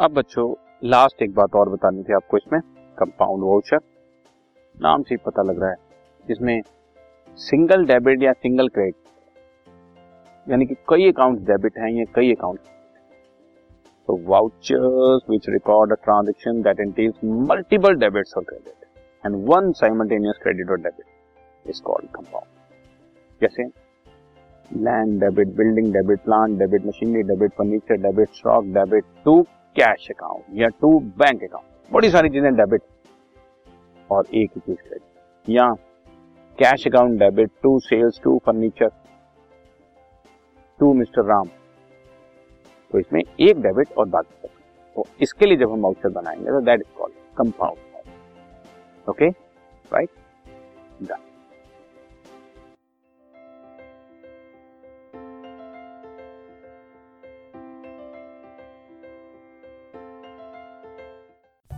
अब बच्चों लास्ट एक बात और बतानी थी आपको इसमें कंपाउंड वाउचर नाम से ही पता लग रहा है, जिसमें सिंगल डेबिट या सिंगल क्रेडिट यानी कि कई अकाउंट डेबिट हैं, ये कई अकाउंट तो vouchers which record a transaction that entails multiple debits और credit and one simultaneous credit और डेबिट इज़ कॉल्ड कंपाउंड जैसे land debit building debit plant debit machinery debit furniture debit stock debit to cash account या to bank account बड़ी सारी चीज़ें debit और एक ही चीज़ क्रेडिट या cash account debit to sales to furniture to mister Ram तो इसमें एक डेबिट और बाकी तो इसके लिए जब हम वाउचर बनाएँगे तो that is called compound okay right